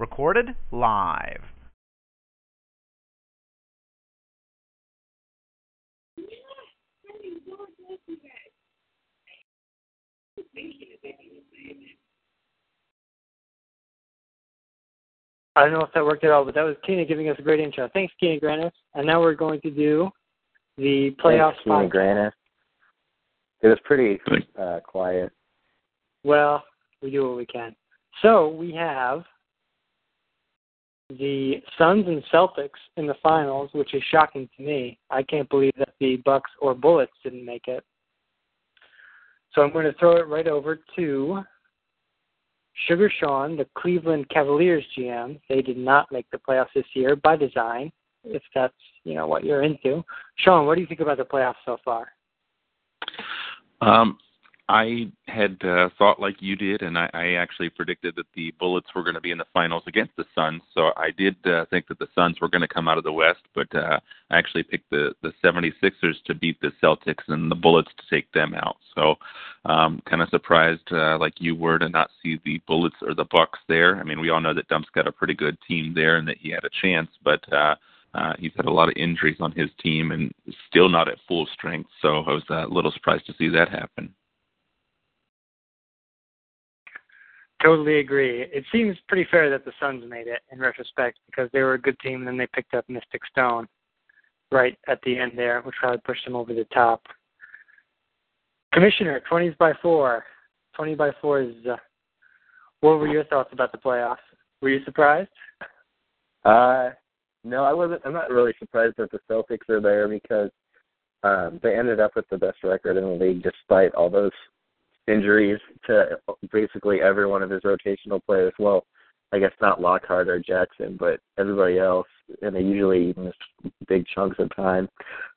Recorded live. I don't know if that worked at all, but that was Keena giving us a great intro. Thanks, Keena Granis. And now we're going to do the playoff Thanks, Keena spot. Granis. It was pretty uh, quiet. Well, we do what we can. So we have the Suns and Celtics in the finals, which is shocking to me. I can't believe that the Bucks or Bullets didn't make it. So I'm going to throw it right over to Sugar Sean, the Cleveland Cavaliers GM. They did not make the playoffs this year by design, if that's you know what you're into. Sean, what do you think about the playoffs so far? Um, I had uh, thought like you did, and I, I actually predicted that the Bullets were going to be in the finals against the Suns. So I did uh, think that the Suns were going to come out of the West, but uh, I actually picked the the 76ers to beat the Celtics and the Bullets to take them out. So um, kind of surprised, uh, like you were, to not see the Bullets or the Bucks there. I mean, we all know that Dump's got a pretty good team there, and that he had a chance, but. uh uh, he's had a lot of injuries on his team and still not at full strength, so I was uh, a little surprised to see that happen. Totally agree. It seems pretty fair that the Suns made it in retrospect because they were a good team and then they picked up Mystic Stone right at the end there, which probably pushed them over the top. Commissioner, 20s by 4. 20 by 4 is. Uh, what were your thoughts about the playoffs? Were you surprised? Uh, no, I wasn't. I'm not really surprised that the Celtics are there because um, they ended up with the best record in the league despite all those injuries to basically every one of his rotational players. Well, I guess not Lockhart or Jackson, but everybody else, and they usually miss big chunks of time.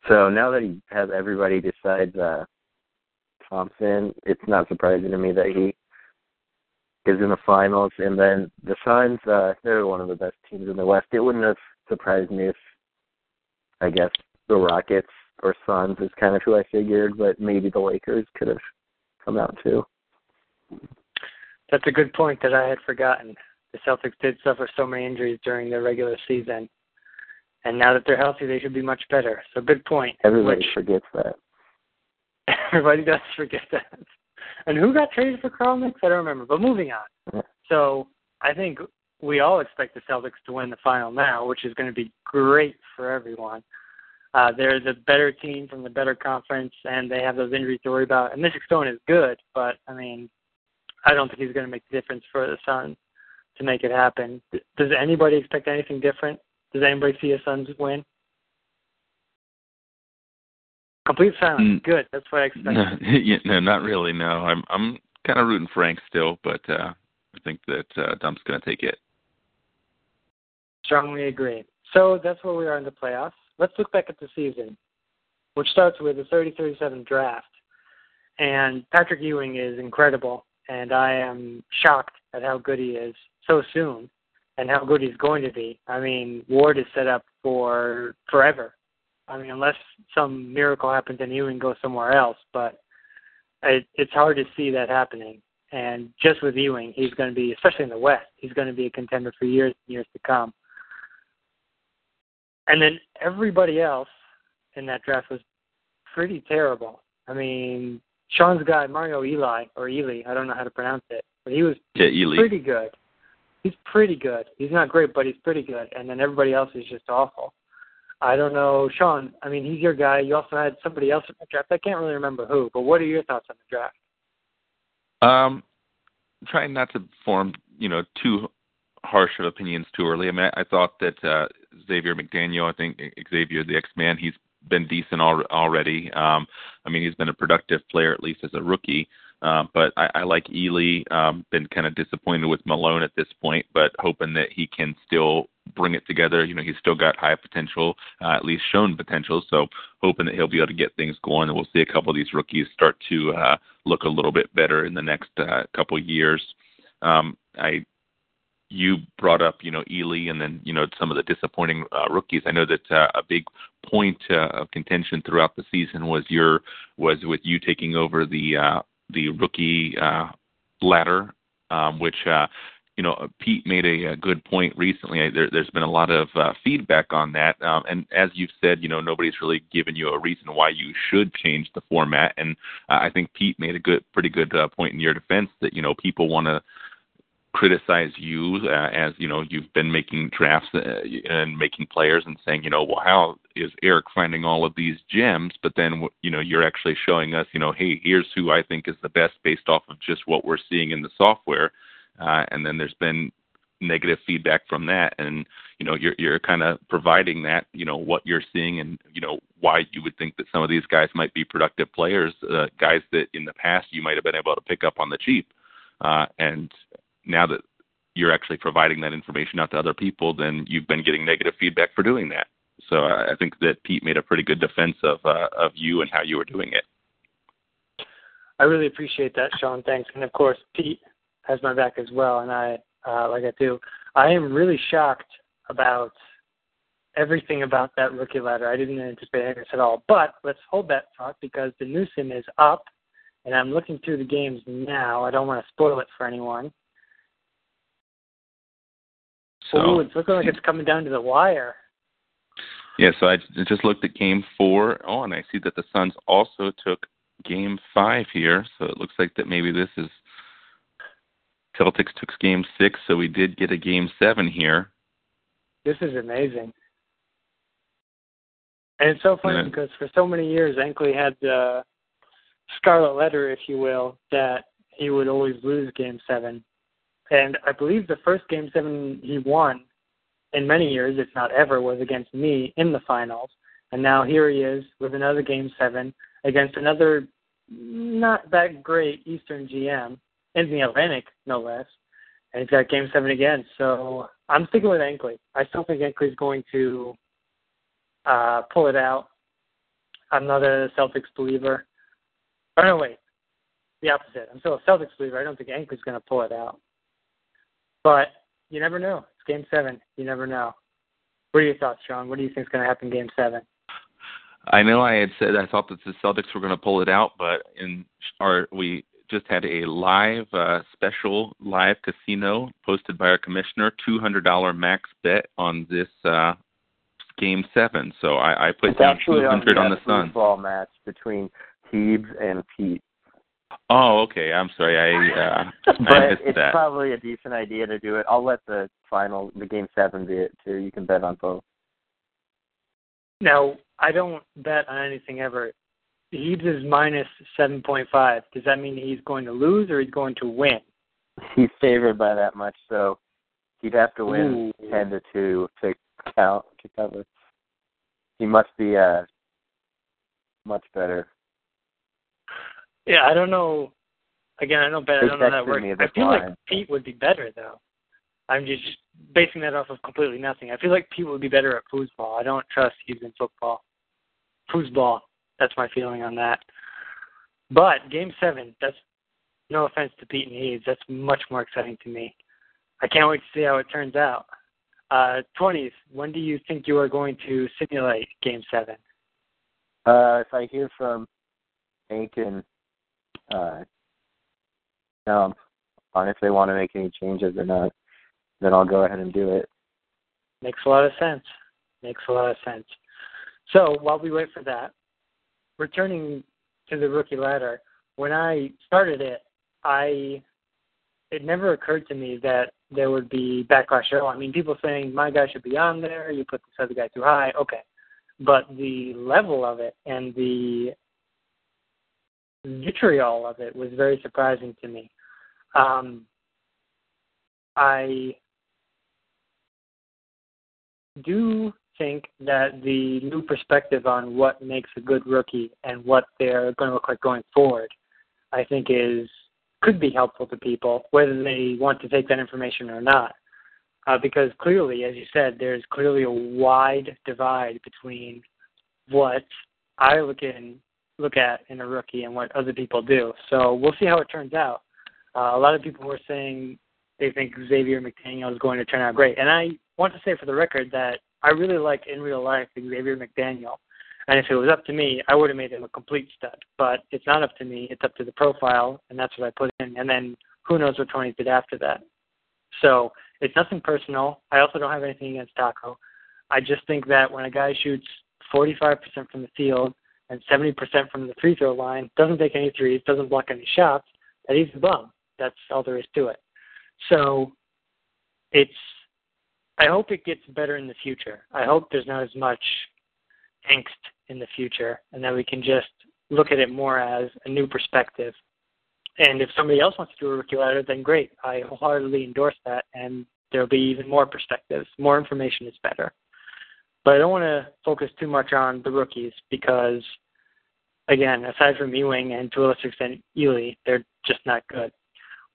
So now that he has everybody besides uh, Thompson, it's not surprising to me that he is in the finals. And then the Suns, uh, they're one of the best teams in the West. It wouldn't have surprised me if, I guess, the Rockets or Suns is kind of who I figured, but maybe the Lakers could have come out too. That's a good point that I had forgotten. The Celtics did suffer so many injuries during the regular season. And now that they're healthy, they should be much better. So good point. Everybody which forgets that. everybody does forget that. And who got traded for Carl Nix? I don't remember. But moving on. Yeah. So I think we all expect the Celtics to win the final now, which is going to be great for everyone. Uh, they're the better team from the better conference, and they have those injuries to worry about. And Mystic Stone is good, but I mean, I don't think he's going to make the difference for the Suns to make it happen. Does anybody expect anything different? Does anybody see a Suns win? Complete silence. Mm. Good. That's what I expected. No, yeah, no, not really. No, I'm I'm kind of rooting Frank still, but uh, I think that uh, Dump's going to take it. Strongly agree. So that's where we are in the playoffs. Let's look back at the season, which starts with the 30-37 draft. And Patrick Ewing is incredible, and I am shocked at how good he is so soon and how good he's going to be. I mean, Ward is set up for forever. I mean, unless some miracle happens and Ewing goes somewhere else, but it, it's hard to see that happening. And just with Ewing, he's going to be, especially in the West, he's going to be a contender for years and years to come. And then everybody else in that draft was pretty terrible. I mean, Sean's guy, Mario Eli, or Ely, I don't know how to pronounce it, but he was Yeah, pretty good. He's pretty good. He's not great, but he's pretty good. And then everybody else is just awful. I don't know, Sean. I mean, he's your guy. You also had somebody else in the draft. I can't really remember who, but what are your thoughts on the draft? Um, trying not to form, you know, too harsh of opinions too early. I mean, I, I thought that uh, Xavier McDaniel, I think Xavier the X-Man, he's been decent al- already. Um, I mean, he's been a productive player at least as a rookie. Uh, but I, I like Ely. Um, been kind of disappointed with Malone at this point, but hoping that he can still bring it together. You know, he's still got high potential, uh, at least shown potential. So hoping that he'll be able to get things going, and we'll see a couple of these rookies start to uh, look a little bit better in the next uh, couple years. Um, I you brought up, you know, Ely and then, you know, some of the disappointing uh, rookies. I know that uh, a big point uh, of contention throughout the season was your was with you taking over the uh, the rookie uh, ladder, um, which uh, you know Pete made a, a good point recently. There, there's been a lot of uh, feedback on that, um, and as you've said, you know nobody's really given you a reason why you should change the format. And uh, I think Pete made a good, pretty good uh, point in your defense that you know people want to criticize you uh, as you know you've been making drafts uh, and making players and saying you know well how is Eric finding all of these gems? But then you know you're actually showing us you know hey here's who I think is the best based off of just what we're seeing in the software. Uh, and then there's been negative feedback from that. And you know you're you're kind of providing that you know what you're seeing and you know why you would think that some of these guys might be productive players uh, guys that in the past you might have been able to pick up on the cheap. Uh, and now that you're actually providing that information out to other people, then you've been getting negative feedback for doing that. So I think that Pete made a pretty good defense of uh, of you and how you were doing it. I really appreciate that, Sean. Thanks. And of course, Pete has my back as well, and I uh, like I do. I am really shocked about everything about that rookie ladder. I didn't anticipate this at all. But let's hold that thought because the new sim is up, and I'm looking through the games now. I don't want to spoil it for anyone. So Ooh, it's looking like it's coming down to the wire. Yeah, so I just looked at game four. Oh, and I see that the Suns also took game five here. So it looks like that maybe this is Celtics took game six, so we did get a game seven here. This is amazing. And it's so funny yeah. because for so many years, Ankley had the scarlet letter, if you will, that he would always lose game seven. And I believe the first game seven he won in many years, if not ever, was against me in the finals. And now here he is with another game seven against another not that great Eastern GM in the Atlantic, no less. And he's got game seven again. So I'm sticking with Ankley. I still think Ankley's going to uh, pull it out. I'm not a Celtics believer. Oh no, wait. The opposite. I'm still a Celtics believer. I don't think Ankley's going to pull it out. But you never know. It's game seven. You never know. What are your thoughts, Sean? What do you think is going to happen game seven? I know I had said I thought that the Celtics were going to pull it out, but in our we just had a live uh, special live casino posted by our commissioner, two hundred dollar max bet on this uh, game seven. So I, I put it's down two hundred on, on the Suns. Football match between Thebes and Pete. Oh, okay. I'm sorry. I uh, but I missed it's that. probably a decent idea to do it. I'll let the final, the game seven, be it too. You can bet on both. Now, I don't bet on anything ever. He's is minus seven point five. Does that mean he's going to lose or he's going to win? He's favored by that much, so he'd have to win Ooh. ten to two to count to cover. He must be uh much better. Yeah, I don't know. Again, I don't bet. I don't know that works. I feel line. like Pete would be better though. I'm just basing that off of completely nothing. I feel like Pete would be better at foosball. I don't trust he's in football. Foosball. That's my feeling on that. But game seven, that's no offense to Pete and Eves, that's much more exciting to me. I can't wait to see how it turns out. Uh, 20th, when do you think you are going to simulate game seven? Uh, if I hear from Aiken uh, um, on if they want to make any changes or not, then I'll go ahead and do it. Makes a lot of sense. Makes a lot of sense. So while we wait for that, returning to the rookie ladder, when I started it, I it never occurred to me that there would be backlash at all. I mean, people saying my guy should be on there, you put this other guy too high, okay. But the level of it and the vitriol of it was very surprising to me. Um, I do think that the new perspective on what makes a good rookie and what they're going to look like going forward, I think is could be helpful to people, whether they want to take that information or not. Uh, because clearly, as you said, there's clearly a wide divide between what I look in look at in a rookie and what other people do. So we'll see how it turns out. Uh, a lot of people were saying they think Xavier McDaniel is going to turn out great, and I want to say for the record that I really like in real life Xavier McDaniel. And if it was up to me, I would have made him a complete stud. But it's not up to me. It's up to the profile, and that's what I put in. And then who knows what Tony did after that. So it's nothing personal. I also don't have anything against Taco. I just think that when a guy shoots 45% from the field and 70% from the free throw line, doesn't take any threes, doesn't block any shots, that he's a bum. That's all there is to it. So it's I hope it gets better in the future. I hope there's not as much angst in the future and that we can just look at it more as a new perspective. And if somebody else wants to do a rookie ladder, then great. I wholeheartedly endorse that and there'll be even more perspectives. More information is better. But I don't want to focus too much on the rookies because, again, aside from Ewing and to a lesser extent Ely, they're just not good.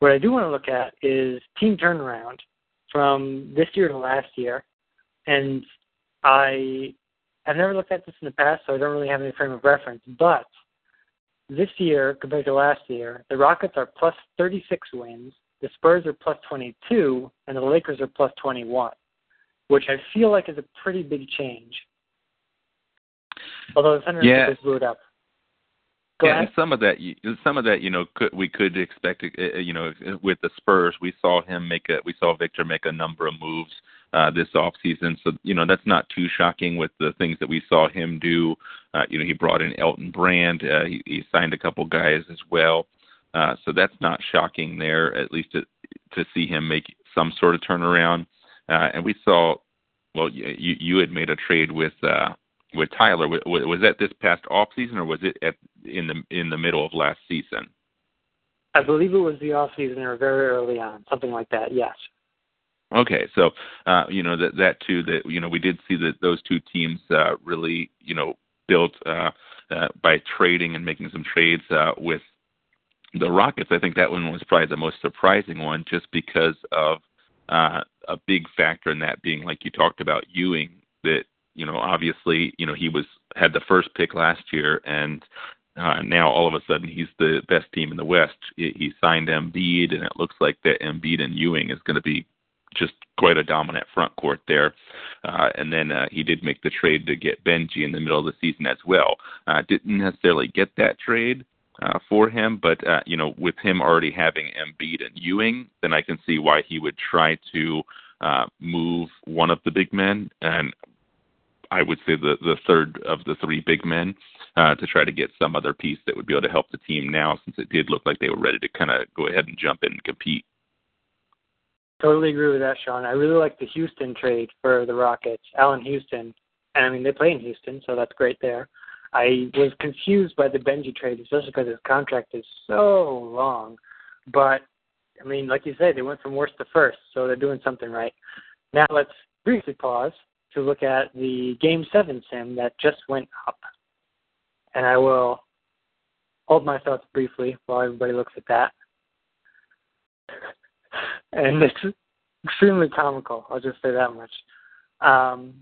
What I do want to look at is team turnaround from this year to last year, and I have never looked at this in the past, so I don't really have any frame of reference. But this year compared to last year, the Rockets are plus 36 wins, the Spurs are plus 22, and the Lakers are plus 21, which I feel like is a pretty big change. Although the Thunder yeah. blew it up. Go yeah, ahead. some of that, some of that, you know, could, we could expect, uh, you know, with the Spurs, we saw him make a, we saw Victor make a number of moves uh, this off season. So, you know, that's not too shocking with the things that we saw him do. Uh, you know, he brought in Elton Brand. Uh, he, he signed a couple guys as well. Uh, so that's not shocking there, at least to, to see him make some sort of turnaround. Uh, and we saw, well, you, you had made a trade with, uh, with Tyler. Was that this past off season, or was it at in the in the middle of last season? I believe it was the off season or very early on, something like that. Yes. Okay, so uh, you know that that too that you know we did see that those two teams uh, really you know built uh, uh, by trading and making some trades uh, with the Rockets. I think that one was probably the most surprising one, just because of uh, a big factor in that being like you talked about Ewing that you know, obviously, you know, he was had the first pick last year, and uh, now all of a sudden he's the best team in the West. He, he signed Embiid, and it looks like that Embiid and Ewing is going to be just quite a dominant front court there. Uh, and then uh, he did make the trade to get Benji in the middle of the season as well. Uh, didn't necessarily get that trade uh, for him, but uh, you know, with him already having Embiid and Ewing, then I can see why he would try to uh, move one of the big men. And I would say the the third of the three big men uh, to try to get some other piece that would be able to help the team now, since it did look like they were ready to kind of go ahead and jump in and compete. Totally agree with that, Sean. I really like the Houston trade for the Rockets, Allan Houston, and I mean they play in Houston, so that's great there. I was confused by the Benji trade, especially because his contract is so long. But I mean, like you said, they went from worst to first, so they're doing something right. Now let's briefly pause to look at the Game 7 sim that just went up. And I will hold my thoughts briefly while everybody looks at that. and it's extremely comical, I'll just say that much. Um,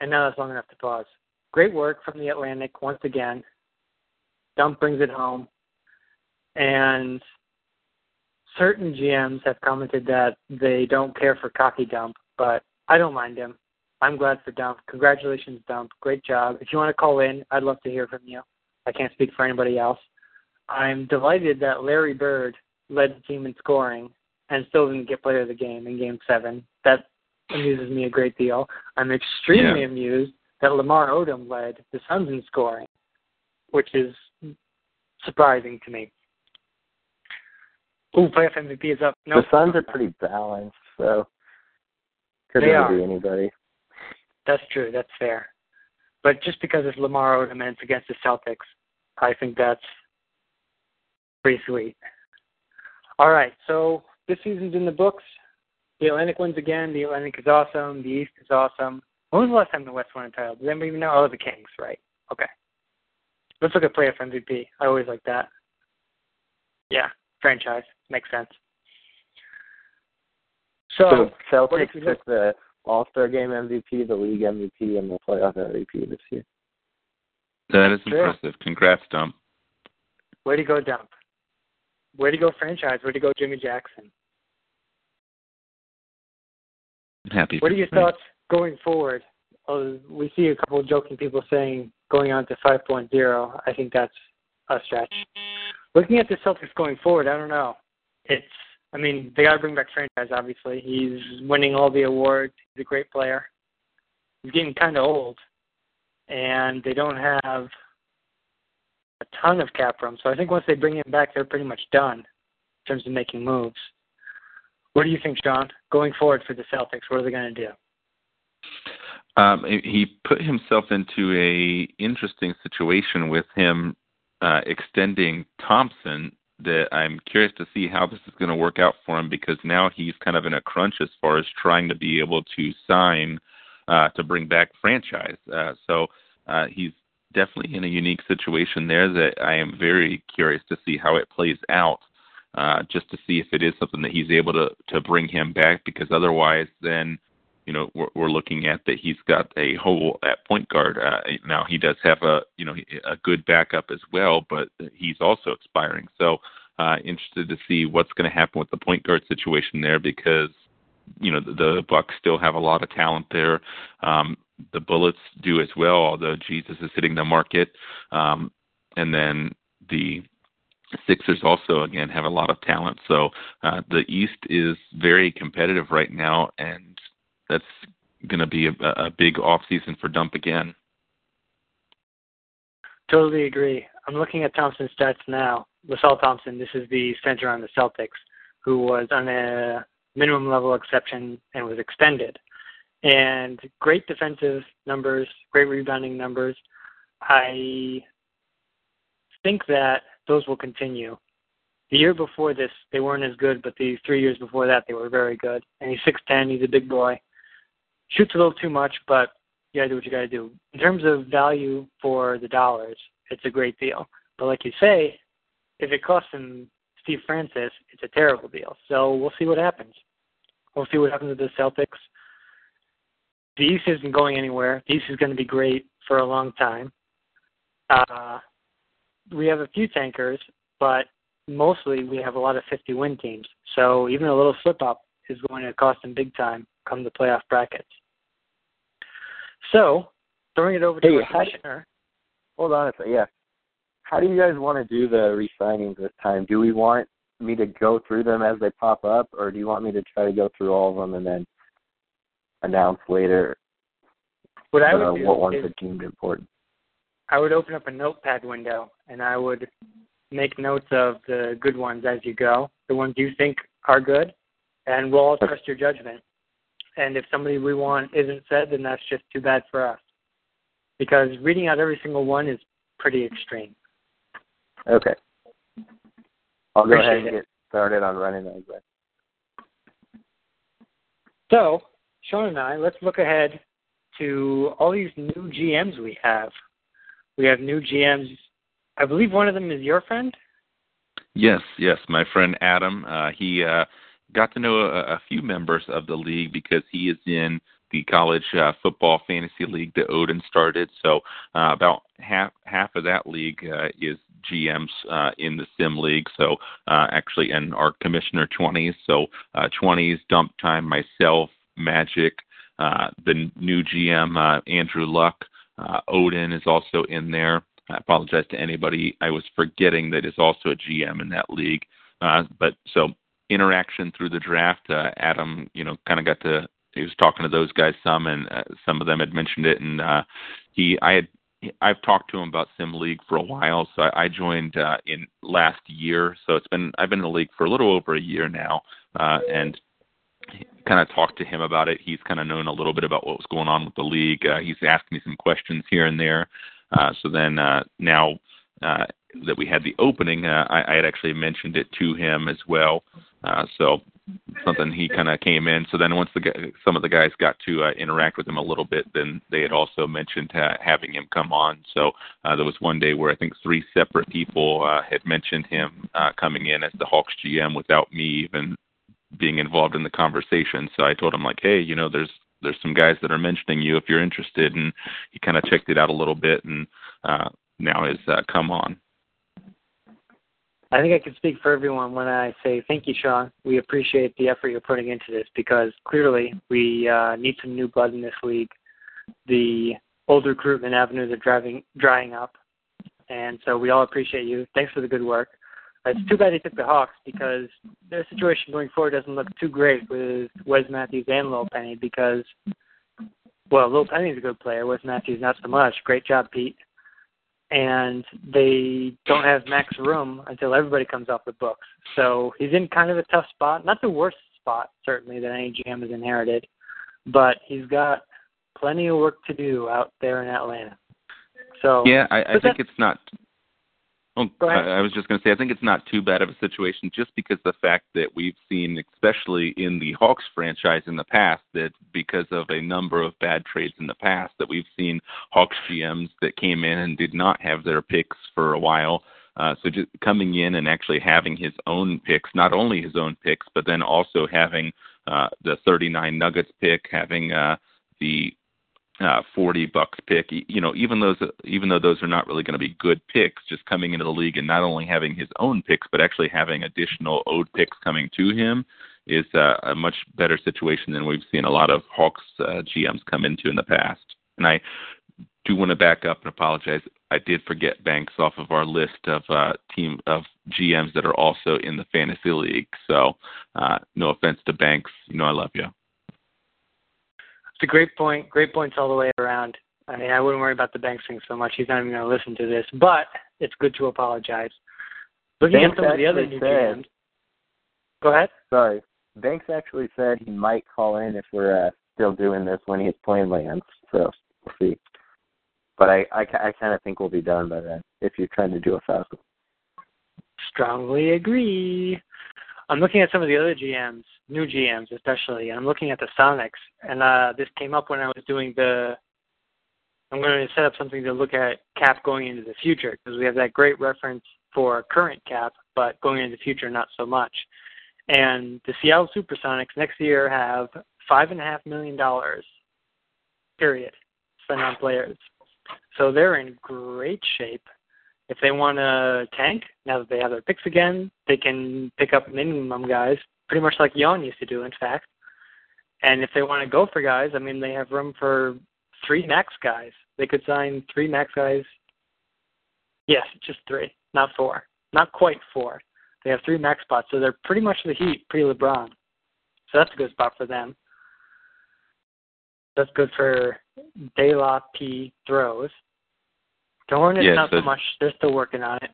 and now that's long enough to pause. Great work from the Atlantic once again. Dump brings it home. And certain GMs have commented that they don't care for cocky dump, but I don't mind him. I'm glad for Dump. Congratulations, Dump. Great job. If you want to call in, I'd love to hear from you. I can't speak for anybody else. I'm delighted that Larry Bird led the team in scoring and still didn't get player of the game in game seven. That amuses me a great deal. I'm extremely yeah. amused that Lamar Odom led the Suns in scoring, which is surprising to me. Ooh, playoff MVP is up. Nope. the Suns are pretty balanced, so could really be anybody. That's true. That's fair. But just because it's Lamar Odom and it's against the Celtics, I think that's pretty sweet. All right, so this season's in the books. The Atlantic wins again. The Atlantic is awesome. The East is awesome. When was the last time the West won a title? Does anybody even know? Oh, the Kings, right? Okay. Let's look at playoff MVP. I always like that. Yeah, franchise makes sense. So, so Celtics took the All Star Game MVP, the league MVP, and the playoff MVP this year. That is impressive. Congrats, Dump. Way to go, Dump. Way to go, franchise. Way to go, Jimmy Jackson. happy. What are your thoughts going forward? Uh, we see a couple of joking people saying going on to 5.0. I think that's a stretch. Looking at the Celtics going forward, I don't know. It's, I mean, they got to bring back franchise. Obviously, he's winning all the awards. He's a great player. He's getting kind of old, and they don't have a ton of cap room. So I think once they bring him back, they're pretty much done in terms of making moves. What do you think, Sean? Going forward for the Celtics, what are they going to do? Um, he put himself into a interesting situation with him uh, extending Thompson. That I'm curious to see how this is going to work out for him because now he's kind of in a crunch as far as trying to be able to sign uh, to bring back franchise. Uh, so uh, he's definitely in a unique situation there that I am very curious to see how it plays out. Uh, just to see if it is something that he's able to to bring him back because otherwise then you know we're, we're looking at that he's got a hole at point guard uh, now he does have a you know a good backup as well but he's also expiring. So uh interested to see what's going to happen with the point guard situation there because you know the, the bucks still have a lot of talent there. Um the bullets do as well although jesus is hitting the market. Um and then the Sixers also again have a lot of talent. So uh, the East is very competitive right now, and that's going to be a, a big off season for Dump again. Totally agree. I'm looking at Thompson's stats now. LaSalle Thompson, this is the center on the Celtics, who was on a minimum level exception and was extended. And great defensive numbers, great rebounding numbers. I think that those will continue. The year before this, they weren't as good, but the three years before that, they were very good. And he's 6'10", he's a big boy. Shoots a little too much, but you gotta do what you gotta do. In terms of value for the dollars, it's a great deal. But like you say, if it costs him Steve Francis, it's a terrible deal. So we'll see what happens. We'll see what happens with the Celtics. The East isn't going anywhere. The East is going to be great for a long time. Uh, we have a few tankers, but mostly we have a lot of 50 win teams. So even a little slip up is going to cost them big time come the playoff brackets. So, throwing it over to hey, the commissioner. Hold on a second. Yeah. How do you guys want to do the re-signings this time? Do we want me to go through them as they pop up, or do you want me to try to go through all of them and then announce later what, I uh, would what ones are deemed important? I would open up a notepad window and I would make notes of the good ones as you go, the ones you think are good, and we'll all trust your judgment. And if somebody we want isn't said, then that's just too bad for us. Because reading out every single one is pretty extreme. Okay. I'll go Appreciate ahead and it. get started on running those. Then. So, Sean and I, let's look ahead to all these new GMs we have. We have new GMs. I believe one of them is your friend. Yes, yes, my friend Adam. Uh, he uh, got to know a, a few members of the league because he is in the college uh, football fantasy league that Odin started. So uh, about half half of that league uh, is GMs uh, in the sim league. So uh, actually, and our commissioner 20s. So uh, 20s, dump time, myself, Magic, uh, the new GM uh, Andrew Luck, uh, Odin is also in there. I apologize to anybody I was forgetting that is also a GM in that league. Uh, but so interaction through the draft, uh, Adam, you know, kind of got to he was talking to those guys some, and uh, some of them had mentioned it, and uh, he I had I've talked to him about Sim League for a while, so I, I joined uh, in last year. So it's been I've been in the league for a little over a year now, uh, and kind of talked to him about it. He's kind of known a little bit about what was going on with the league. Uh, he's asked me some questions here and there. Uh, so then uh, now uh, that we had the opening, uh, I, I had actually mentioned it to him as well. Uh, so something he kind of came in. So then once the some of the guys got to uh, interact with him a little bit, then they had also mentioned uh, having him come on. So uh, there was one day where I think three separate people uh, had mentioned him uh, coming in as the Hawks GM without me even being involved in the conversation. So I told him like, hey, you know, there's there's some guys that are mentioning you if you're interested, and he kind of checked it out a little bit, and uh, now has uh, come on. I think I can speak for everyone when I say thank you, Sean. We appreciate the effort you're putting into this because clearly we uh, need some new blood in this league. The old recruitment avenues are driving drying up, and so we all appreciate you. Thanks for the good work. It's too bad they took the Hawks because their situation going forward doesn't look too great with Wes Matthews and Lil Penny because, well, Lil Penny's a good player. Wes Matthews not so much. Great job, Pete and they don't have max room until everybody comes off the books. So he's in kind of a tough spot. Not the worst spot, certainly, that any GM has inherited, but he's got plenty of work to do out there in Atlanta. So yeah, I, I think it's not Oh. I, I was just going to say, I think it's not too bad of a situation just because the fact that we've seen, especially in the Hawks franchise in the past, that because of a number of bad trades in the past, that we've seen Hawks GMs that came in and did not have their picks for a while. Uh, so just coming in and actually having his own picks, not only his own picks, but then also having uh, the 39 Nuggets pick, having uh, the uh, 40 bucks pick. You know, even those, even though those are not really going to be good picks, just coming into the league and not only having his own picks, but actually having additional owed picks coming to him is uh, a much better situation than we've seen a lot of Hawks uh, GMs come into in the past. And I do want to back up and apologize. I did forget Banks off of our list of uh, team of GMs that are also in the fantasy league. So, uh, no offense to Banks, you know I love you. It's a great point. Great points all the way around. I mean, I wouldn't worry about the Banks thing so much. He's not even going to listen to this, but it's good to apologize. Looking Banks at some of the other new said- GMs. Go ahead. Sorry. Banks actually said he might call in if we're uh, still doing this when he's playing Lance. So we'll see. But I, I, I kind of think we'll be done by then if you're trying to do a fast one. Strongly agree. I'm looking at some of the other GMs, new GMs especially, and I'm looking at the Sonics. And uh, this came up when I was doing the. I'm going to set up something to look at cap going into the future because we have that great reference for current cap, but going into the future, not so much. And the Seattle Supersonics next year have five and a half million dollars, period, spent on players. So they're in great shape. If they want to tank, now that they have their picks again, they can pick up minimum guys, pretty much like Jan used to do, in fact. And if they want to go for guys, I mean, they have room for three max guys. They could sign three max guys. Yes, just three, not four, not quite four. They have three max spots, so they're pretty much the Heat, pre LeBron. So that's a good spot for them. That's good for De P throws. The Hornets Yeah, not so much. They're still working on it.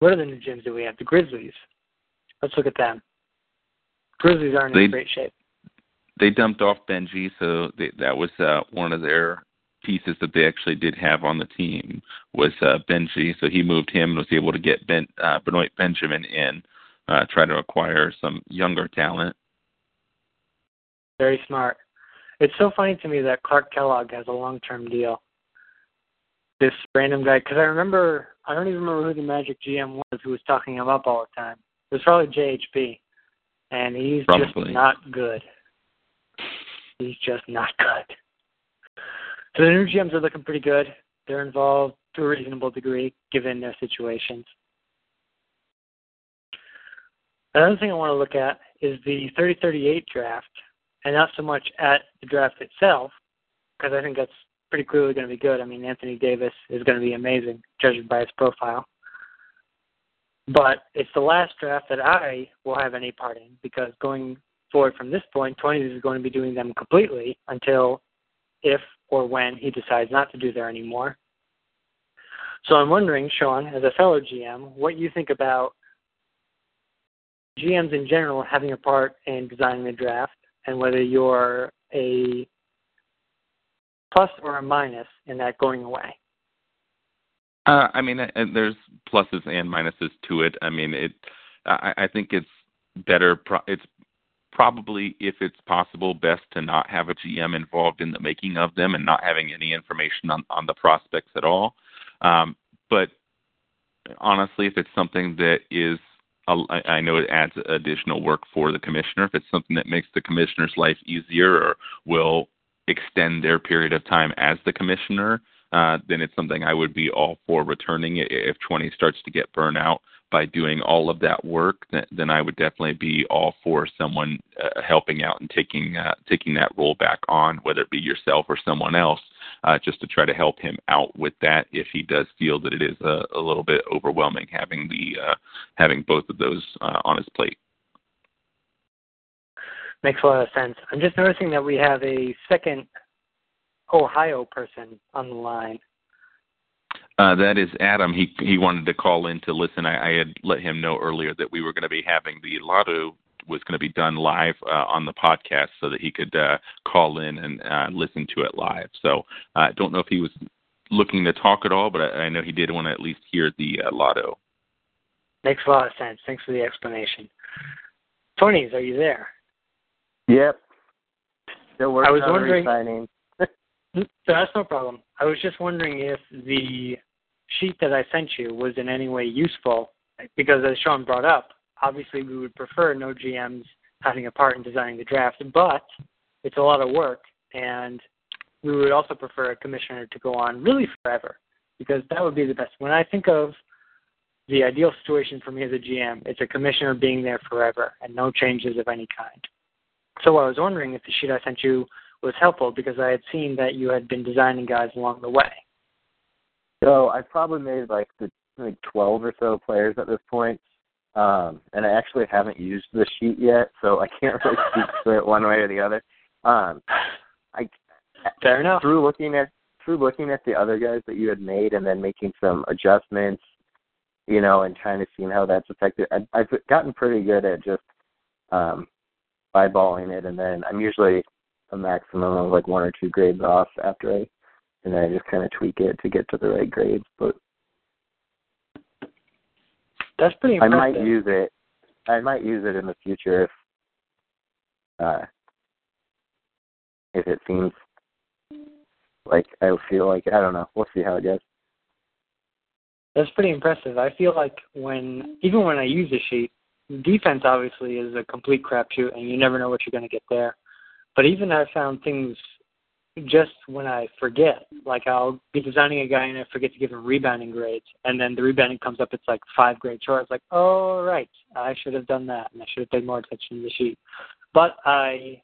What other new gyms do we have? The Grizzlies. Let's look at them. Grizzlies aren't They- in great shape. they dumped off Benji, so they, that was uh, one of their pieces that they actually did have on the team was uh, Benji. So he moved him and was able to get Ben uh, Benoit Benjamin in, uh, try to acquire some younger talent. Very smart. It's so funny to me that Clark Kellogg has a long-term deal. This random guy, because I remember, I don't even remember who the Magic GM was who was talking him up all the time. It was probably JHP, and he's just not good. He's just not good. So the new GMs are looking pretty good. They're involved to a reasonable degree, given their situations. Another thing I want to look at is the 3038 draft, and not so much at the draft itself, because I think that's pretty clearly going to be good. I mean, Anthony Davis is going to be amazing, judging by his profile. But it's the last draft that I will have any part in, because going forward from this point, 20s is going to be doing them completely until if or when he decides not to do there anymore. So I'm wondering, Sean, as a fellow GM, what you think about GMs in general having a part in designing the draft and whether you're a plus or a minus in that going away. Uh, I mean, uh, there's pluses and minuses to it. I mean, it. I, I think it's better. Pro- it's probably, if it's possible, best to not have a GM involved in the making of them and not having any information on, on the prospects at all. Um, but honestly, if it's something that is, I know it adds additional work for the commissioner. If it's something that makes the commissioner's life easier or will extend their period of time as the commissioner, uh, then it's something I would be all for returning. If 20 starts to get burnt out by doing all of that work, then I would definitely be all for someone uh, helping out and taking uh, taking that role back on, whether it be yourself or someone else, uh, just to try to help him out with that if he does feel that it is a, a little bit overwhelming having the uh, having both of those uh, on his plate. Makes a lot of sense. I'm just noticing that we have a second Ohio person on the line. Uh, that is Adam. He he wanted to call in to listen. I, I had let him know earlier that we were going to be having the lotto was going to be done live uh, on the podcast, so that he could uh, call in and uh, listen to it live. So uh, I don't know if he was looking to talk at all, but I, I know he did want to at least hear the uh, lotto. Makes a lot of sense. Thanks for the explanation. Tony's, are you there? Yep. Still working I was on wondering. re-signing. That's no problem. I was just wondering if the sheet that I sent you was in any way useful, because as Sean brought up, obviously we would prefer no GMs having a part in designing the draft, but it's a lot of work, and we would also prefer a commissioner to go on really forever, because that would be the best. When I think of the ideal situation for me as a GM, it's a commissioner being there forever and no changes of any kind. So I was wondering if the sheet I sent you was helpful because I had seen that you had been designing guys along the way. So I've probably made like the like twelve or so players at this point. Um, and I actually haven't used the sheet yet, so I can't really speak to it one way or the other. Um, I fair enough. Through looking at through looking at the other guys that you had made, and then making some adjustments, you know, and trying to see how that's affected. I, I've gotten pretty good at just um, eyeballing it, and then I'm usually a maximum of like one or two grades off after I, and then I just kind of tweak it to get to the right grades. But that's pretty. I might use it. I might use it in the future if, uh, if it seems like I feel like I don't know. We'll see how it goes. That's pretty impressive. I feel like when even when I use a sheet, defense obviously is a complete crapshoot, and you never know what you're going to get there. But even I found things just when I forget, like I'll be designing a guy and I forget to give him rebounding grades, and then the rebounding comes up, it's like five grades short. It's like, oh right, I should have done that, and I should have paid more attention to the sheet. But I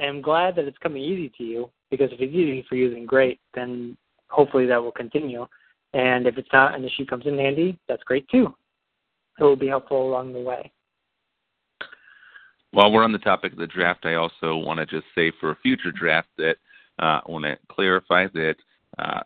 am glad that it's coming easy to you because if it's easy for you, then great. Then hopefully that will continue. And if it's not, and the sheet comes in handy, that's great too. It will be helpful along the way. While we're on the topic of the draft, I also want to just say for a future draft that I want to clarify that uh,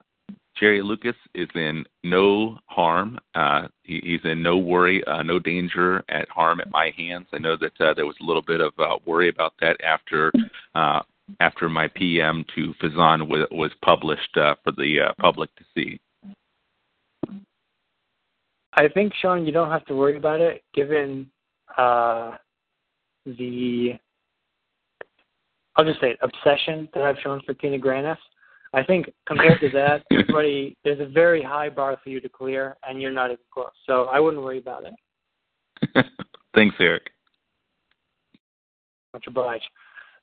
Jerry Lucas is in no harm. Uh, he, he's in no worry, uh, no danger at harm at my hands. I know that uh, there was a little bit of uh, worry about that after uh, after my PM to Fazan was, was published uh, for the uh, public to see. I think Sean, you don't have to worry about it, given uh, the I'll just say it, obsession that I've shown for Tina Granis. I think compared to that, everybody there's a very high bar for you to clear, and you're not even close. So I wouldn't worry about it. Thanks, Eric. Much obliged.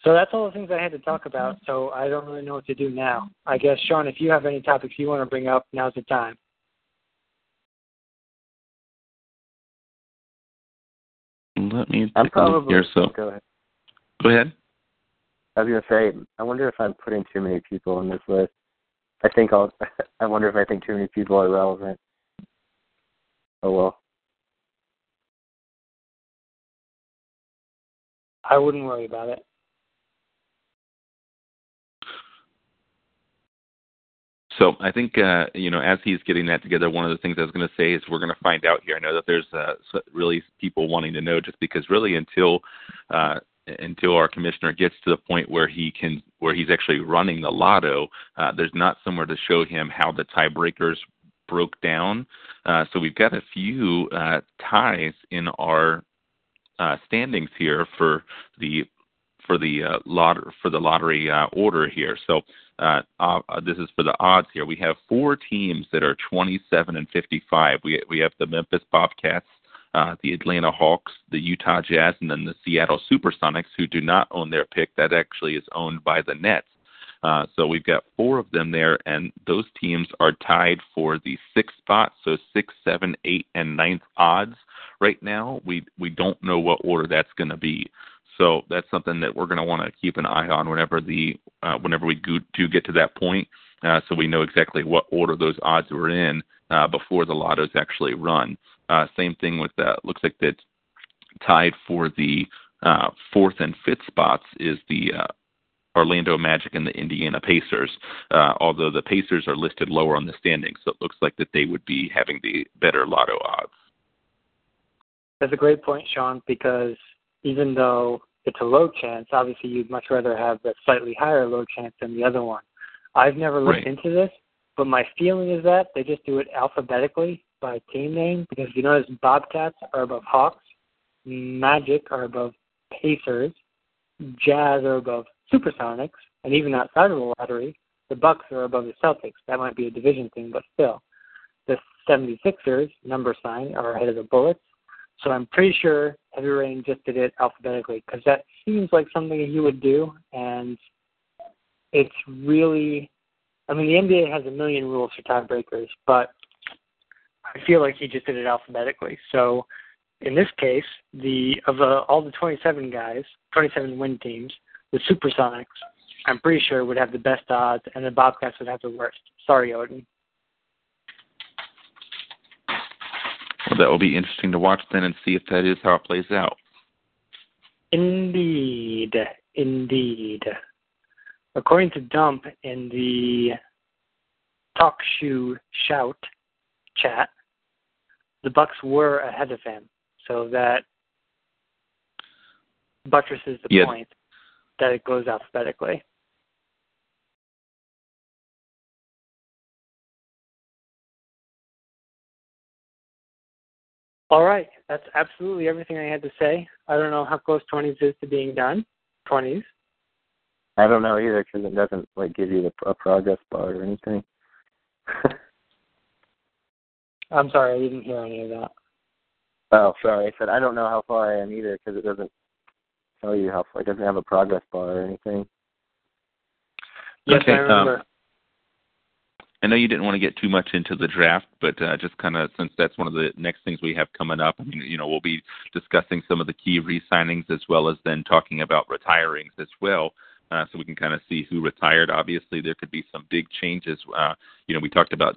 So that's all the things I had to talk about. So I don't really know what to do now. I guess Sean, if you have any topics you want to bring up, now's the time. Let me I'm take probably here. So go ahead. go ahead. I was gonna say, I wonder if I'm putting too many people on this list. I think I'll. I wonder if I think too many people are relevant. Oh well. I wouldn't worry about it. So I think uh, you know, as he's getting that together, one of the things I was going to say is we're going to find out here. I know that there's uh, really people wanting to know, just because really until uh, until our commissioner gets to the point where he can where he's actually running the lotto, uh, there's not somewhere to show him how the tiebreakers broke down. Uh, so we've got a few uh, ties in our uh, standings here for the for the uh, lot for the lottery uh, order here. So uh, uh, this is for the odds here. We have four teams that are 27 and 55. We we have the Memphis Bobcats, uh, the Atlanta Hawks, the Utah Jazz, and then the Seattle SuperSonics, who do not own their pick. That actually is owned by the Nets. Uh, so we've got four of them there, and those teams are tied for the sixth spot. So six, seven, eight, and ninth odds right now. We we don't know what order that's going to be. So that's something that we're going to want to keep an eye on whenever the uh, whenever we go, do get to that point, uh, so we know exactly what order those odds were in uh, before the lottos actually run. Uh, same thing with that. Looks like that tied for the uh, fourth and fifth spots is the uh, Orlando Magic and the Indiana Pacers, uh, although the Pacers are listed lower on the standings, so it looks like that they would be having the better lotto odds. That's a great point, Sean, because even though it's a low chance, obviously you'd much rather have the slightly higher low chance than the other one. I've never looked right. into this, but my feeling is that they just do it alphabetically by team name because you notice Bobcats are above Hawks, Magic are above Pacers, Jazz are above Supersonics, and even outside of the lottery, the Bucks are above the Celtics. That might be a division thing, but still. The 76ers, number sign, are ahead of the Bullets. So I'm pretty sure Heavy Rain just did it alphabetically because that seems like something he would do, and it's really. I mean, the NBA has a million rules for tiebreakers, but I feel like he just did it alphabetically. So in this case, the of the, all the 27 guys, 27 win teams, the Supersonics, I'm pretty sure would have the best odds, and the Bobcats would have the worst. Sorry, Odin. Well, that will be interesting to watch then and see if that is how it plays out. Indeed, indeed. According to Dump in the Talk Shoe Shout chat, the Bucks were ahead of him, so that buttresses the yeah. point that it goes alphabetically. All right, that's absolutely everything I had to say. I don't know how close 20s is to being done. 20s. I don't know either because it doesn't like give you the, a progress bar or anything. I'm sorry, I didn't hear any of that. Oh, sorry. I said I don't know how far I am either because it doesn't tell you how far. It doesn't have a progress bar or anything. Yes, okay, I remember. Um, I know you didn't want to get too much into the draft, but uh, just kind of since that's one of the next things we have coming up, I mean, you know, we'll be discussing some of the key re-signings as well as then talking about retirings as well. Uh, so we can kind of see who retired. Obviously, there could be some big changes. Uh, you know, we talked about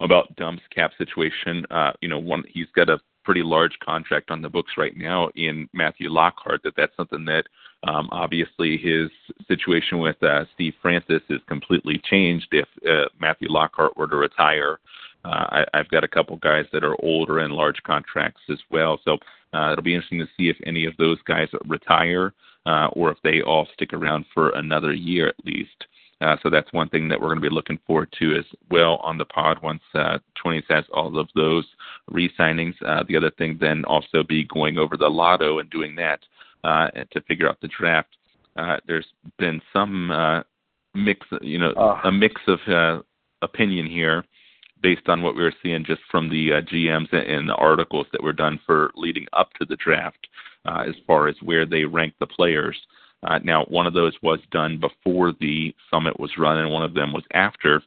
about Dump's cap situation. Uh, you know, one he's got a pretty large contract on the books right now in Matthew Lockhart. That that's something that um, obviously his situation with uh, Steve Francis is completely changed if uh, Matthew Lockhart were to retire. Uh, I, I've got a couple guys that are older and large contracts as well, so uh, it'll be interesting to see if any of those guys retire uh, or if they all stick around for another year at least. Uh, so that's one thing that we're going to be looking forward to as well on the pod once uh, 20 has all of those re-signings. Uh, the other thing then also be going over the lotto and doing that uh, to figure out the draft. Uh, there's been some uh, mix, you know, Oh. a mix of uh, opinion here based on what we were seeing just from the uh, GMs and the articles that were done for leading up to the draft uh, as far as where they rank the players. Uh, now, one of those was done before the summit was run, and one of them was after.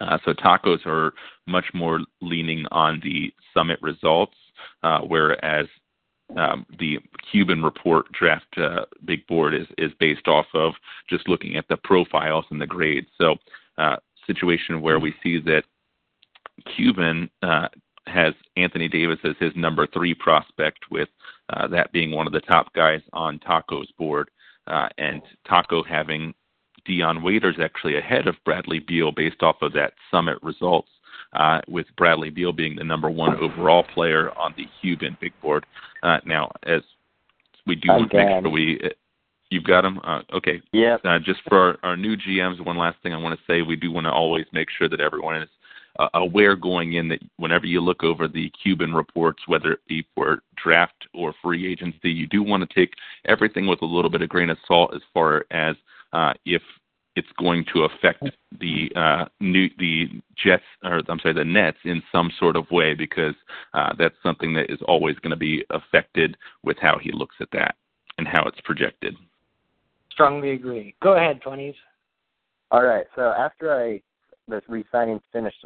Uh, so tacos are much more leaning on the summit results, uh, whereas um, the Cuban report draft uh, big board is is based off of just looking at the profiles and the grades. So, uh, situation where we see that Cuban uh, has Anthony Davis as his number three prospect, with uh, that being one of the top guys on Taco's board, uh, and Taco having Dion Waiters actually ahead of Bradley Beal based off of that summit results, uh, with Bradley Beal being the number one overall player on the Cuban big board. Uh, now, as we do I'm want to make sure we. uh, You've got him. Uh, okay. Yep. Uh, just for our, our new GMs, one last thing I want to say: we do want to always make sure that everyone is uh, aware going in that whenever you look over the Cuban reports, whether it be for draft or free agency, you do want to take everything with a little bit of grain of salt as far as uh, if it's going to affect the uh, new the Jets or I'm sorry the Nets in some sort of way because uh, that's something that is always going to be affected with how he looks at that and how it's projected. Strongly agree. Go ahead, twenties. All right. So after I the re-signing finished,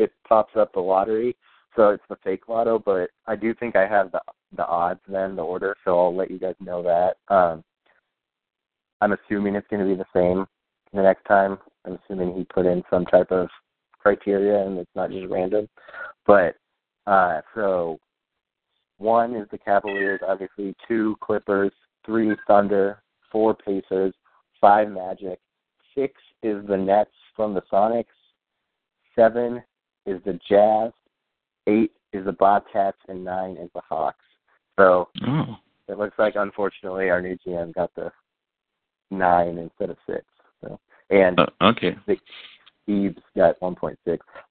it pops up the lottery. So it's the fake lotto, but I do think I have the the odds then the order. So I'll let you guys know that. Um, I'm assuming it's going to be the same the next time. I'm assuming he put in some type of criteria and it's not just random. But uh so one is the Cavaliers, obviously, two Clippers, three Thunder, four Pacers, five Magic, six is the Nets from the Sonics, seven is the Jazz, eight is the Bobcats, and nine is the Hawks. So oh. it looks like unfortunately our new GM got the nine instead of six. So and uh, okay, the Eves got 1.6.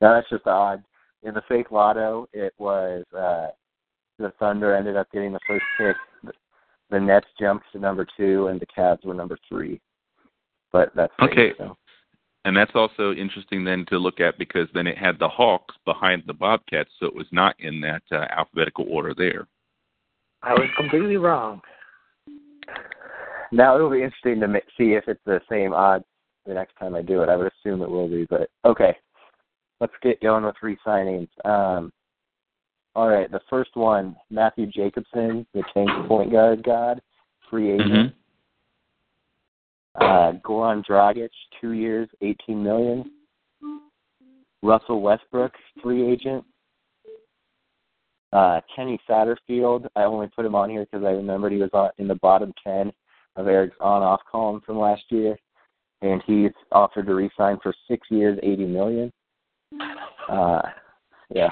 Now that's just odd. In the fake lotto, it was uh, the Thunder ended up getting the first pick. The Nets jumped to number two, and the Cavs were number three. But that's okay. So. And that's also interesting then to look at because then it had the Hawks behind the Bobcats, so it was not in that uh, alphabetical order there. I was completely wrong. Now it'll be interesting to see if it's the same odds the next time I do it. I would assume it will be, but okay. Let's get going with re-signings. Um, all right, the first one, Matthew Jacobson, the Kings point guard god, free agent. Uh, Goran Dragic, two years, eighteen million. Russell Westbrook, free agent. Uh, Kenny Satterfield, I only put him on here because I remembered he was on, in the bottom ten of Eric's on-off column from last year and he's offered to resign for six years, eighty million. Uh, yeah.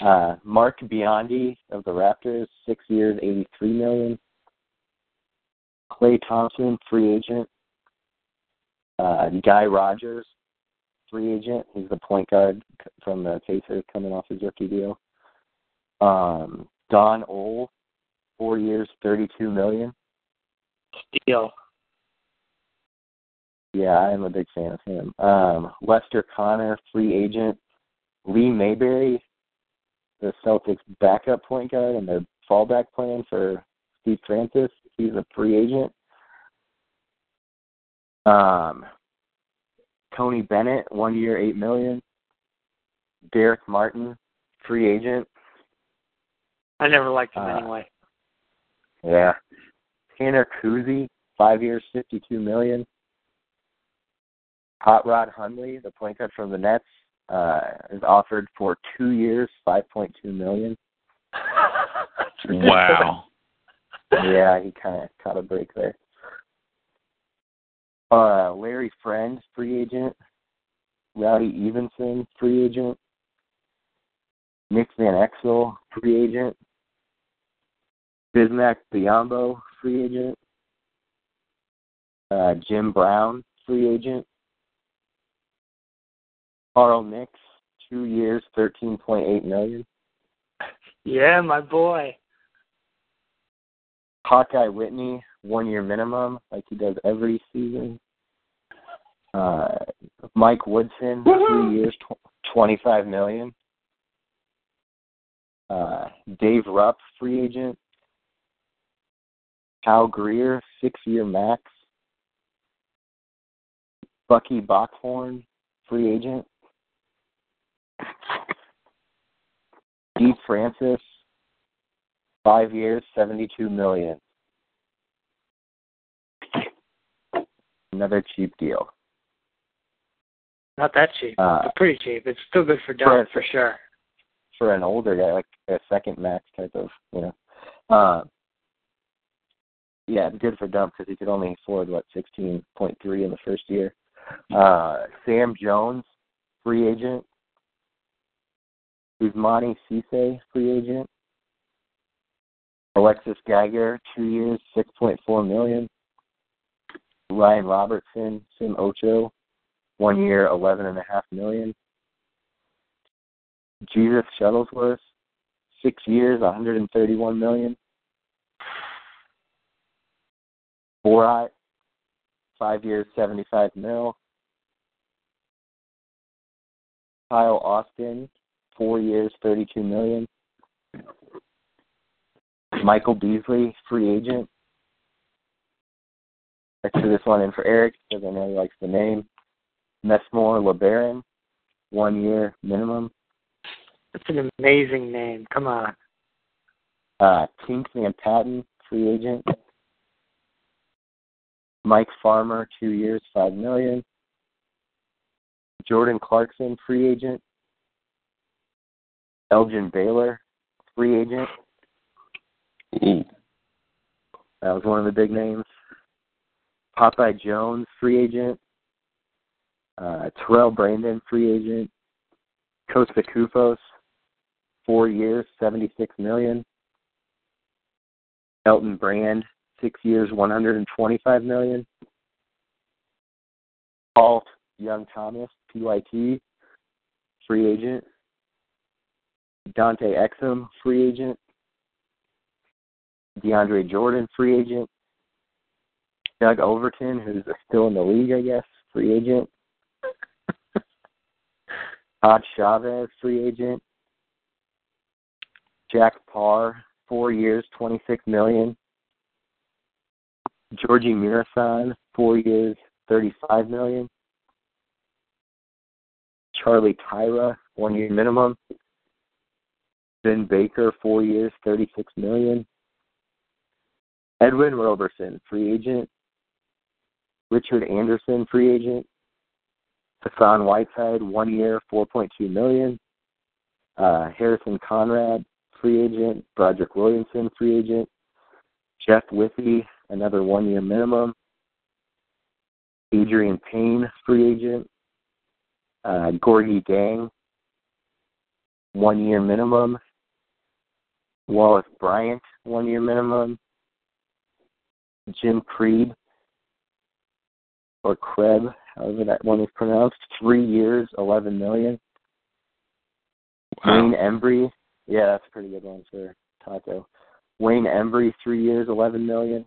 Uh, Mark Biondi of the Raptors, six years, eighty-three million. Klay Thompson, free agent. Uh, Guy Rodgers, free agent. He's the point guard from the Pacers coming off his rookie deal. Um, Don Ole, four years, thirty-two million. Steal. Yeah, I'm a big fan of him. Um, Lester Connor, free agent. Lee Mayberry, the Celtics backup point guard and their fallback plan for Steve Francis. He's a free agent. Um, Tony Bennett, one year, eight million. Derek Martin, free agent. I never liked him uh, anyway. Yeah. Tanner Kuzi, five years, fifty-two million. Hot Rod Hundley, the point guard from the Nets, uh, is offered for two years, five point two million. wow. yeah, he kind of caught a break there. Uh, Larry Friend, free agent. Rowdy Evenson, free agent. Nick Van Exel, free agent. Bismack Biyombo, free agent. Uh, Jim Brown, free agent. Carl Nix, two years, thirteen point eight million. Yeah, my boy. Hawkeye Whitney, one year minimum, like he does every season. Uh, Mike Woodson, three years, tw- twenty-five million. Uh, Dave Rupp, free agent. Hal Greer, six-year max. Bucky Bockhorn, free agent. Dee Francis, five years, seventy-two million. Another cheap deal. Not that cheap, Uh, but pretty cheap. It's still good for Dunn for- for sure. for an older guy, like a second max type of, you know. Uh, yeah, good for Dump because he could only afford what sixteen point three in the first year. Uh, Sam Jones, free agent. Usmani Cisse, free agent. Alexis Geiger, two years, six point four million. Ryan Robertson, Sim Ocho, one year, eleven and a half million. Jesus Shuttlesworth, six years, 131 million. Borat, five years, 75 mil. Kyle Austin, four years, 32 million. Michael Beasley, free agent. I threw this one in for Eric because I know he likes the name. Messmore LeBaron, one year minimum. That's an amazing name. Come on. Uh, Tink Van Patten, free agent. Mike Farmer, two years, five million. Jordan Clarkson, free agent. Elgin Baylor, free agent. Ooh. That was one of the big names. Popeye Jones, free agent. Uh, Terrell Brandon, free agent. Kosta Koufos, four years, seventy-six million. Elton Brand, six years, one hundred and twenty-five million. Paul Young Thomas, PYT, free agent. Dante Exum, free agent. DeAndre Jordan, free agent. Doug Overton, who's still in the league, I guess, free agent. Todd Chavez, free agent. Jack Parr, four years, twenty-six million. Georgie Mirasan, four years, thirty-five million. Charlie Tyra, one year minimum. Ben Baker, four years, thirty-six million. Edwin Roberson, free agent. Richard Anderson, free agent. Hassan Whiteside, one year, four point two million. Uh, Harrison Conrad, free agent. Broderick Williamson, free agent. Jeff Withey, another one year minimum. Adreian Payne, free agent. Uh, Gorgui Dieng, one year minimum. Wallace Bryant, one year minimum. Jim Creed, or Kreb, however that one is pronounced, three years, eleven million. Wow. Wayne Embry, yeah, that's a pretty good one for Taco. Wayne Embry, three years, eleven million,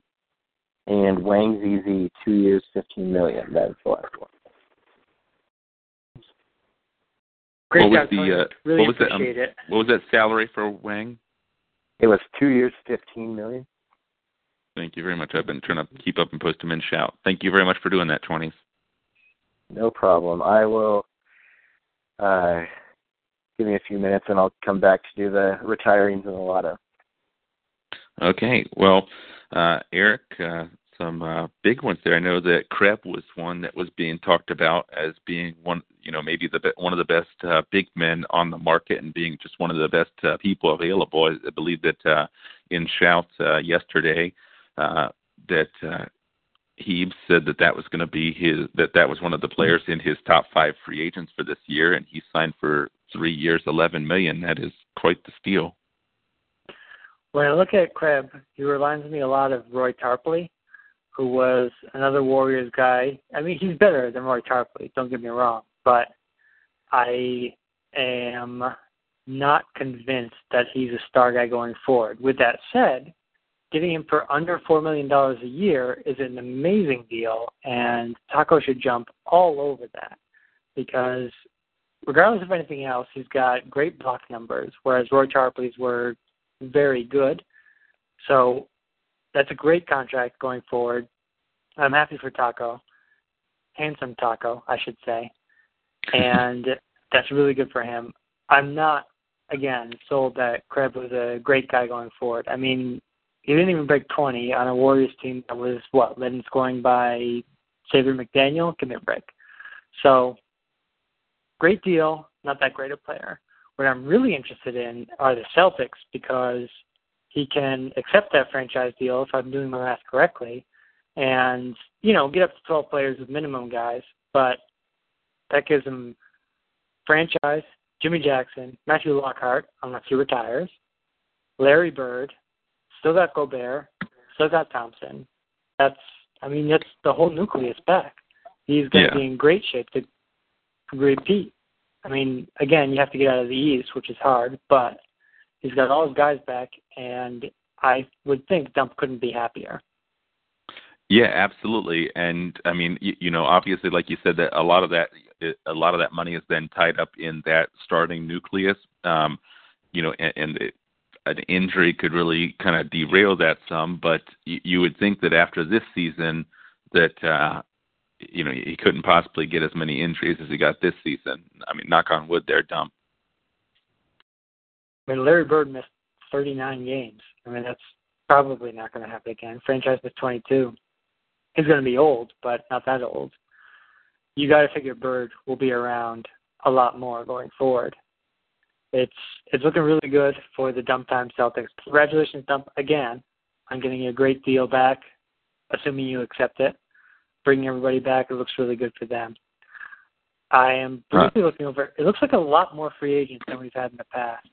and Wang ZZ, two years, fifteen million. That's the last one. Great what was the Tony. uh, really what was that um, it. what was that salary for Wang? It was two years, fifteen million. Thank you very much. I've been trying to keep up and post them in shout. Thank you very much for doing that, twenties. No problem. I will. Uh, give me a few minutes, and I'll come back to do the retirings and the lotto. Okay. Well, uh, Eric, uh, some uh, big ones there. I know that Kreb was one that was being talked about as being one, you know, maybe the be- one of the best uh, big men on the market and being just one of the best uh, people available. I, believe that uh, in shouts uh, yesterday uh, that uh, Heeb said that that was going to be his that that was one of the players in his top five free agents for this year, and he signed for three years, eleven million. That is quite the steal. When I look at Kreb, he reminds me a lot of Roy Tarpley, who was another Warriors guy. I mean, he's better than Roy Tarpley, don't get me wrong, but I am not convinced that he's a star guy going forward. With that said, getting him for under $4 million a year is an amazing deal, and Taco should jump all over that because regardless of anything else, he's got great block numbers, whereas Roy Tarpley's were very good. So that's a great contract going forward. I'm happy for Taco. Handsome Taco, I should say. And that's really good for him. I'm not, again, sold that Kreb was a great guy going forward. I mean, he didn't even break 20 on a Warriors team that was, what, led in scoring by Xavier McDaniel? Give me a break. So, great deal, not that great a player. What I'm really interested in are the Celtics because he can accept that franchise deal if I'm doing my math correctly, and you know get up to 12 players with minimum guys. But that gives him franchise, Jimmy Jackson, Matthew Lockhart unless he retires, Larry Bird, still got Gobert, still got Thompson. That's I mean that's the whole nucleus back. He's going to Yeah. be in great shape to repeat. I mean, again, you have to get out of the East, which is hard, but he's got all his guys back, and I would think Dump couldn't be happier. Yeah, absolutely. And I mean, you, you know, obviously, like you said, that a lot of that, a lot of that money is then tied up in that starting nucleus. Um, you know, and, and it, an injury could really kind of derail that some. But you, you would think that after this season, that uh, you know he couldn't possibly get as many injuries as he got this season. I mean, knock on wood, there, dump. I mean, Larry Bird missed 39 games. I mean, that's probably not going to happen again. Franchise missed 22. He's going to be old, but not that old. You got to figure Bird will be around a lot more going forward. It's it's looking really good for the dump time Celtics. Congratulations, dump again on getting a great deal back, assuming you accept it. Bringing everybody back, it looks really good for them. I am briefly looking over. It looks like a lot more free agents than we've had in the past.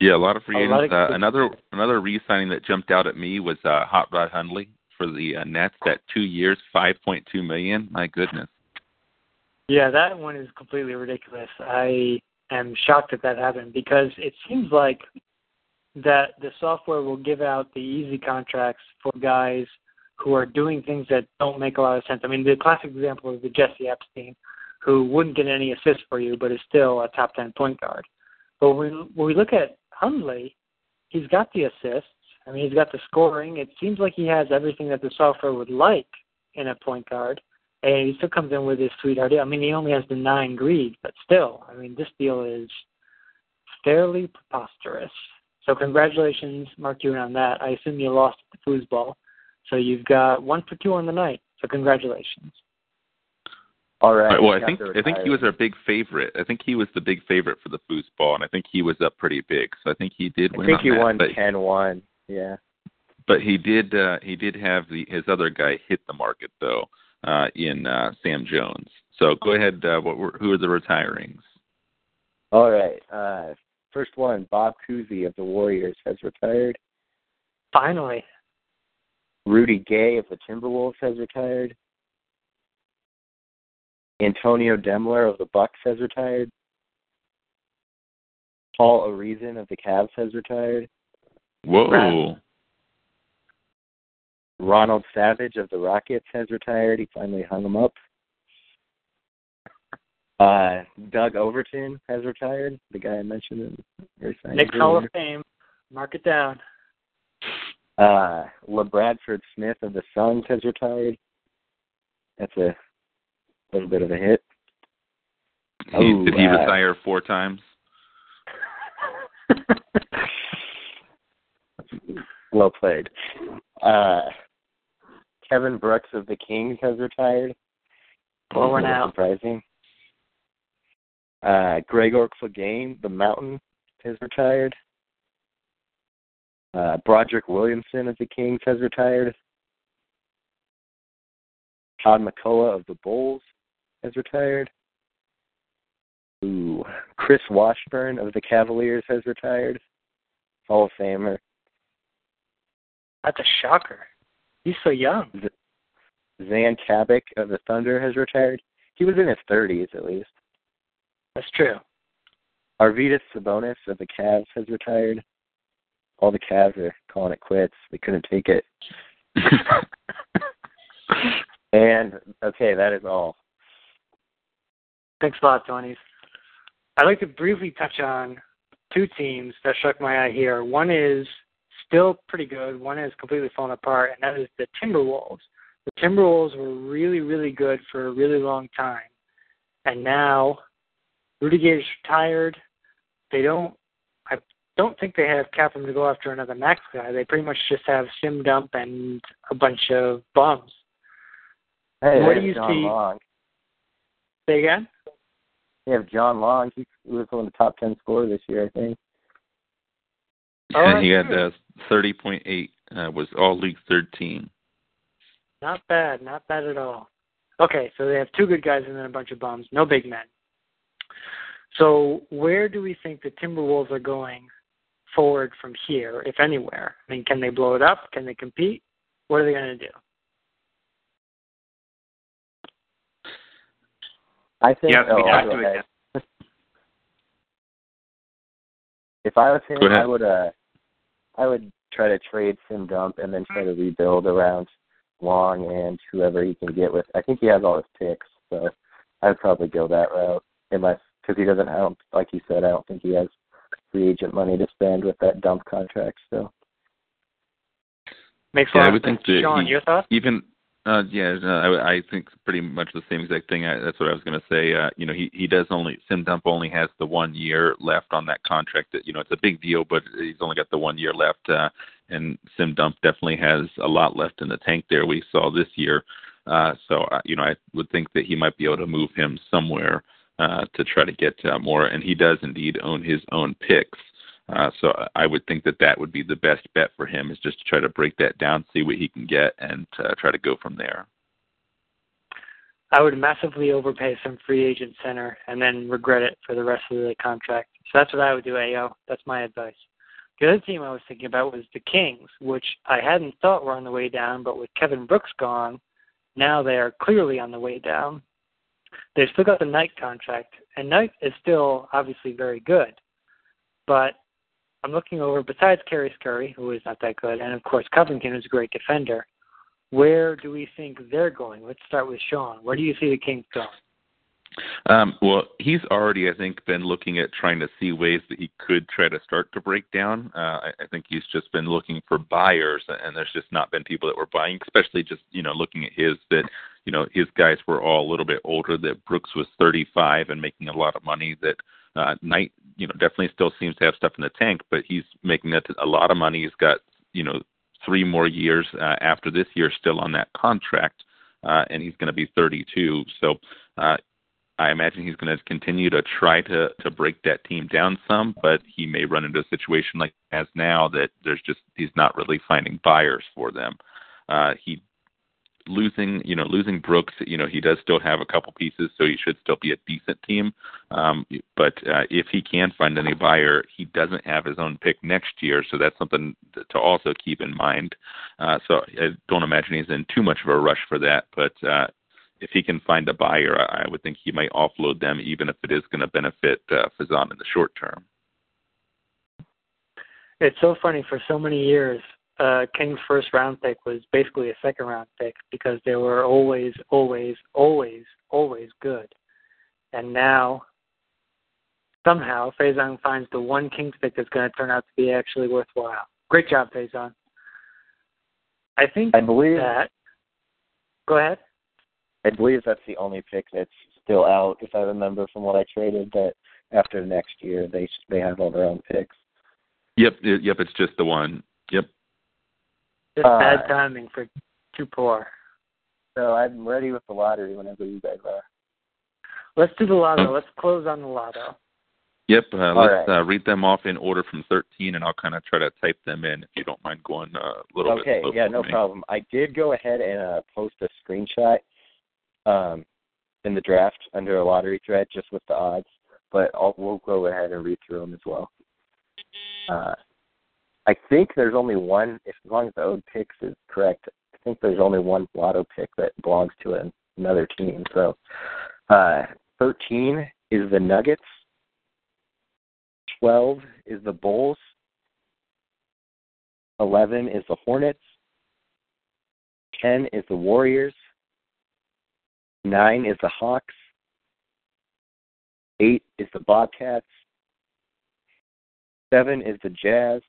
Yeah, a lot of free A agents. of- Uh, another another re-signing that jumped out at me was uh, Hot Rod Hundley for the uh, Nets. That two years, five point two million. My goodness. Yeah, that one is completely ridiculous. I am shocked that that happened because it seems like that the software will give out the easy contracts for guys who are doing things that don't make a lot of sense. I mean, the classic example is the Jesse Epstein, who wouldn't get any assists for you, but is still a top 10 point guard. But when we, when we look at Hundley, he's got the assists. I mean, he's got the scoring. It seems like he has everything that the software would like in a point guard and he still comes in with his sweetheart. I mean, he only has the nine greed, but still, I mean, this deal is fairly preposterous. So congratulations, Mark Ewan, on that. I assume you lost at the foosball, so you've got one for two on the night. So congratulations. All right. well, I think I think he was our big favorite. I think he was the big favorite for the foosball, and I think he was up pretty big. So I think he did I win. I think on he that, won but, 10-1. Yeah. but he did uh, he did have the his other guy hit the market though uh, in uh, Sam Jones. So go ahead. Uh, what were, who are the retirings? All right. Uh, first one, Bob Cousy of the Warriors has retired. Finally, Rudy Gay of the Timberwolves has retired. Antonio Demler of the Bucks has retired. Paul Arizin of the Cavs has retired. Whoa. Right. Ronald Savage of the Rockets has retired. He finally hung him up. Uh, Doug Overton has retired. The guy I mentioned in your signing Nick Hall of. Fame. Mark it down. Uh, LeBradford Smith of the Suns has retired. That's a little bit of a hit. He, Oh, did he uh, retire four times? well played. Uh, Kevin Brooks of the Kings has retired. Well, we're now. surprising. Uh, Gregor Clegane, the Mountain, has retired. Uh, Broderick Williamson of the Kings has retired. Todd McCullough of the Bulls has retired. Ooh, Chris Washburn of the Cavaliers has retired. Hall of Famer. That's a shocker. He's so young. Zan Kabik of the Thunder has retired. He was in his 30s at least. That's true. Arvydas Sabonis of the Cavs has retired. All the Cavs are calling it quits. They couldn't take it. And okay, that is all. Thanks a lot, Tony. I'd like to briefly touch on two teams that struck my eye here. One is still pretty good. One has completely fallen apart, and that is the Timberwolves. The Timberwolves were really, really good for a really long time, and now Rudy Gay's retired. They don't. I don't think they have cap room to go after another max guy. They pretty much just have Sim Dump and a bunch of bums. Hey, what do you John see? Long. Say again. They have John Long. He was one of the top ten scorers this year, I think. Oh, and he had oh, the 30.8 uh, was all League 13. Not bad, not bad at all. Okay, so they have two good guys and then a bunch of bums, no big men. So where do we think the Timberwolves are going forward from here, if anywhere? I mean, can they blow it up? Can they compete? What are they going to do? I think. Yeah, oh, I, if I was him, I would. Uh, I would try to trade Sim Dump and then try mm. to rebuild around Long and whoever he can get with. I think he has all his picks, so I'd probably go that route. Unless because he doesn't, I don't like you said, I don't think he has free agent money to spend with that Dump contract. So Makes a Yeah, lot I would think sense. that Sean, he- your thoughts? even uh yeah I, I think pretty much the same exact thing. I, that's what i was going to say. Uh you know he he does only sim dump only has the one year left on that contract that you know it's a big deal but he's only got the one year left uh and sim dump definitely has a lot left in the tank there we saw this year. Uh so uh, you know i would think that he might be able to move him somewhere uh to try to get uh, more and he does indeed own his own picks uh, so I would think that that would be the best bet for him is just to try to break that down, see what he can get, and uh, try to go from there. I would massively overpay some free agent center and then regret it for the rest of the contract. So that's what I would do, AO. That's my advice. The other team I was thinking about was the Kings, which I hadn't thought were on the way down, but with Kevin Brooks gone, now they are clearly on the way down. They've still got the Knight contract, and Knight is still obviously very good. But I'm looking over, besides Carey Scurry, who is not that good, and of course Covington, who's a great defender, where do we think they're going? Let's start with Sean. Where do you see the Kings going? Um, well, he's already, I think, been looking at trying to see ways that he could try to start to break down. Uh, I, I think he's just been looking for buyers, and there's just not been people that were buying, especially just you know looking at his that you know his guys were all a little bit older. That Brooks was 35 and making a lot of money. That uh, Knight, you know, definitely still seems to have stuff in the tank, but he's making a, a lot of money. He's got you know three more years uh, after this year still on that contract, uh, and he's going to be 32. So. Uh, I imagine he's going to continue to try to to break that team down some, but he may run into a situation like as now that there's just he's not really finding buyers for them. Uh, he losing you know losing Brooks, you know he does still have a couple pieces, so he should still be a decent team. Um, but uh, if he can find any buyer, he doesn't have his own pick next year, so that's something to also keep in mind. Uh, so I don't imagine he's in too much of a rush for that, but. Uh, if he can find a buyer, I would think he might offload them, even if it is going to benefit uh, Fazan in the short term. It's so funny. For so many years, uh, King's first round pick was basically a second round pick because they were always, always, always, always good. And now, somehow, Faison finds the one Kings pick that's going to turn out to be actually worthwhile. Great job, Faison. I think I believe that. Go ahead. I believe that's the only pick that's still out, if I remember from what I traded. That after next year, they they have all their own picks. Yep, yep, it's just the one. Yep. Just Uh, bad timing for too poor. So I'm ready with the lottery whenever you guys are. Let's do the lotto. Let's close on the lotto. Yep. Uh, All let's right. uh, read them off in order from 13, and I'll kind of try to type them in if you don't mind going uh, a little Okay, bit. slow yeah, no me. problem. I did go ahead and uh, post a screenshot um, in the draft under a lottery thread just with the odds, but I'll, we'll go ahead and read through them as well. Uh, I think there's only one, if, as long as the owed picks is correct, I think there's only one lotto pick that belongs to an, another team. So uh, 13 is the Nuggets, 12 is the Bulls, 11 is the Hornets, 10 is the Warriors, 9 is the Hawks, 8 is the Bobcats, 7 is the Jazz,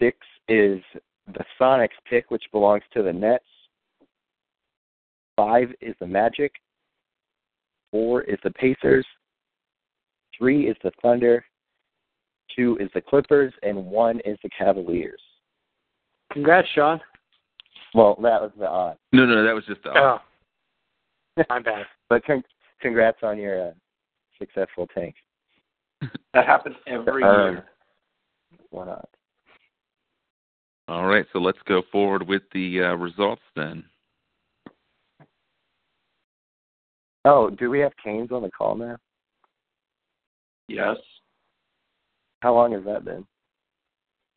6 is the Sonics pick, which belongs to the Nets, 5 is the Magic, 4 is the Pacers, 3 is the Thunder, 2 is the Clippers, and 1 is the Cavaliers. Congrats, Sean. Well, that was the odd. No, no, that was just the. Oh. I'm bad. But con- congrats on your uh, successful tank. That happens every Um, year. Why not? All right, so let's go forward with the uh, results then. Oh, do we have Canes on the call now? Yes. How long has that been?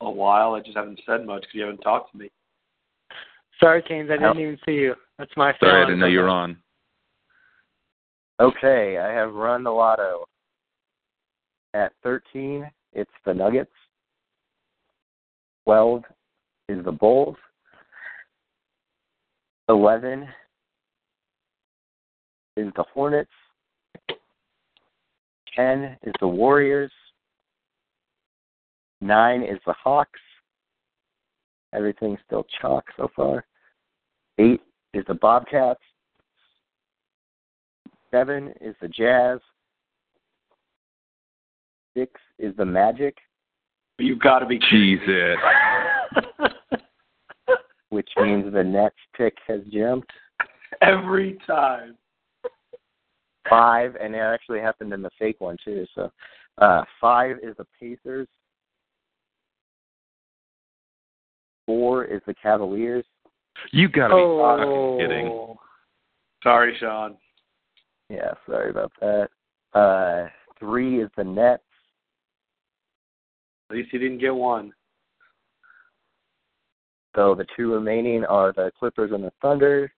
A while. I just haven't said much because you haven't talked to me. Sorry, Canes. I didn't No. even see you. That's my fault. Sorry, I didn't know you were on. Okay, I have run the lotto. at 13, it's the Nuggets. 12 is the Bulls. 11 is the Hornets. 10 is the Warriors. 9 is the Hawks. Everything's still chalk so far. 8 is the Bobcats. 7 is the Jazz. 6 is the Magic. You've got to be Jesus. Which means the next pick has jumped. Every time. Five, and it actually happened in the fake one too. So, uh, five is the Pacers. Four is the Cavaliers. You gotta be oh. fucking kidding. Sorry, Sean. Yeah, sorry about that. Uh, three is the Nets. At least you didn't get one. So the two remaining are the Clippers and the Thunder.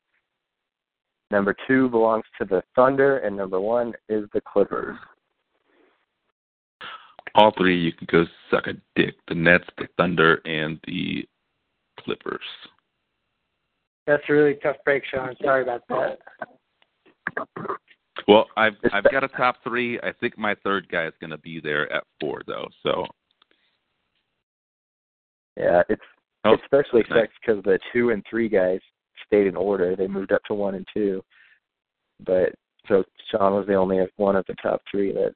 Number two belongs to the Thunder, and number one is the Clippers. All three, you can go suck a dick. The Nets, the Thunder, and the Clippers. That's a really tough break, Sean. Sorry about that. Well, I've I've got a top three. I think my third guy is going to be there at four, though. So Yeah, it's Oh, it especially nice. affects because the two and three guys stayed in order. They moved up to one and two, but so Sean was the only one of the top three that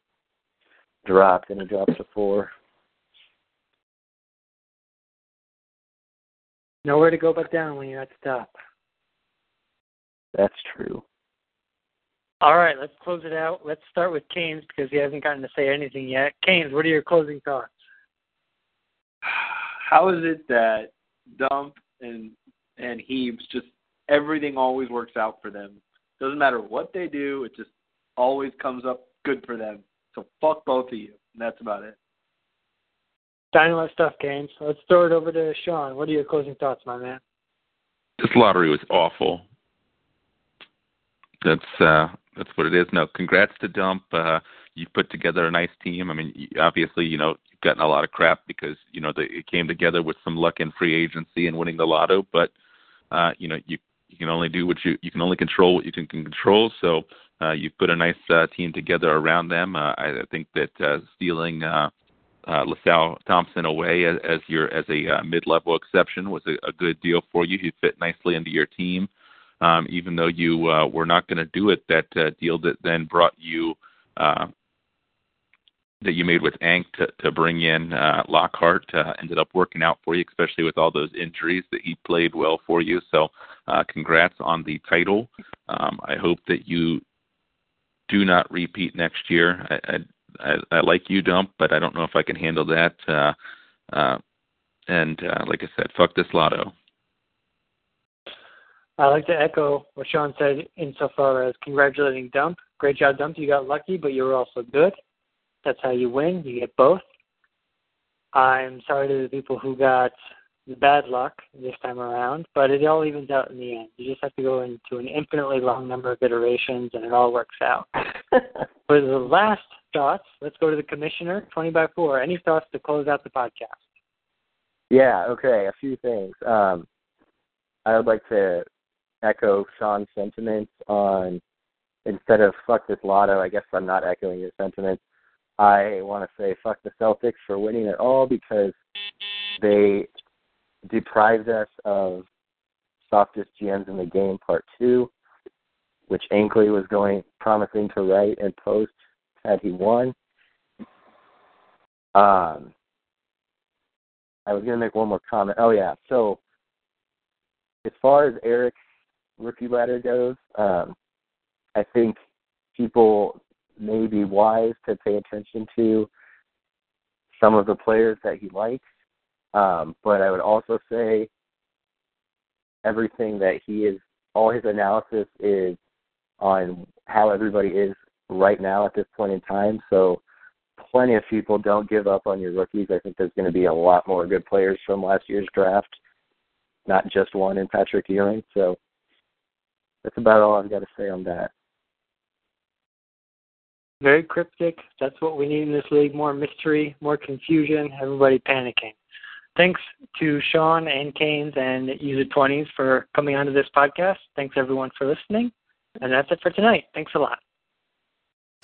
dropped, and he dropped to four. Nowhere to go but down when you're at the top. That's true. All right, let's close it out. Let's start with Canes because he hasn't gotten to say anything yet. Canes, what are your closing thoughts? How is it that Dump and and Heaves just everything always works out for them? Doesn't matter what they do, it just always comes up good for them. So fuck both of you. And that's about it. Dynamite stuff, Canes. Let's throw it over to Sean. What are your closing thoughts, my man? this lottery was awful. That's uh that's what it is. No, congrats to Dump. Uh you've put together a nice team. I mean, obviously, you know, you've gotten a lot of crap because, you know, the, it came together with some luck in free agency and winning the lotto, but uh, you know, you you can only do what you you can only control what you can, can control. So uh you've put a nice uh, team together around them. Uh, I, I think that uh stealing uh uh, LaSalle Thompson away as, as your as a uh, mid-level exception was a, a good deal for you. He fit nicely into your team, um, even though you uh, were not going to do it. That uh, deal that then brought you uh, that you made with Ank to, to bring in uh, Lockhart uh, ended up working out for you, especially with all those injuries that he played well for you. So, uh, congrats on the title. Um, I hope that you do not repeat next year. I, I I, I like you, Dump, but I don't know if I can handle that. Uh, uh, and uh, like I said, fuck this lotto. I like to echo what Sean said insofar as congratulating Dump. Great job, Dump. You got lucky, but you were also good. That's how you win. You get both. I'm sorry to the people who got the bad luck this time around, but it all evens out in the end. You just have to go into an infinitely long number of iterations, and it all works out. For the last thoughts, let's go to the commissioner. Twenty by four. Any thoughts to close out the podcast? Yeah, okay, a few things. Um, I would like to echo Sean's sentiments on instead of fuck this lotto, I guess I'm not echoing your sentiments. I want to say fuck the Celtics for winning it all because they deprived us of softest GMs in the game part two, which Ankley was going promising to write and post had he won. Um, I was going to make one more comment. Oh yeah, so as far as Eric's rookie ladder goes, um, I think people may be wise to pay attention to some of the players that he likes. Um, but I would also say everything that he is, all his analysis is on how everybody is right now at this point in time. So plenty of people don't give up on your rookies. I think there's going to be a lot more good players from last year's draft, not just one in Patrick Ewing. So that's about all I've got to say on that. Very cryptic. That's what we need in this league: more mystery, more confusion, everybody panicking. Thanks to Sean and Canes and User Twenties for coming onto this podcast. Thanks everyone for listening, and that's it for tonight. Thanks a lot.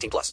18 plus.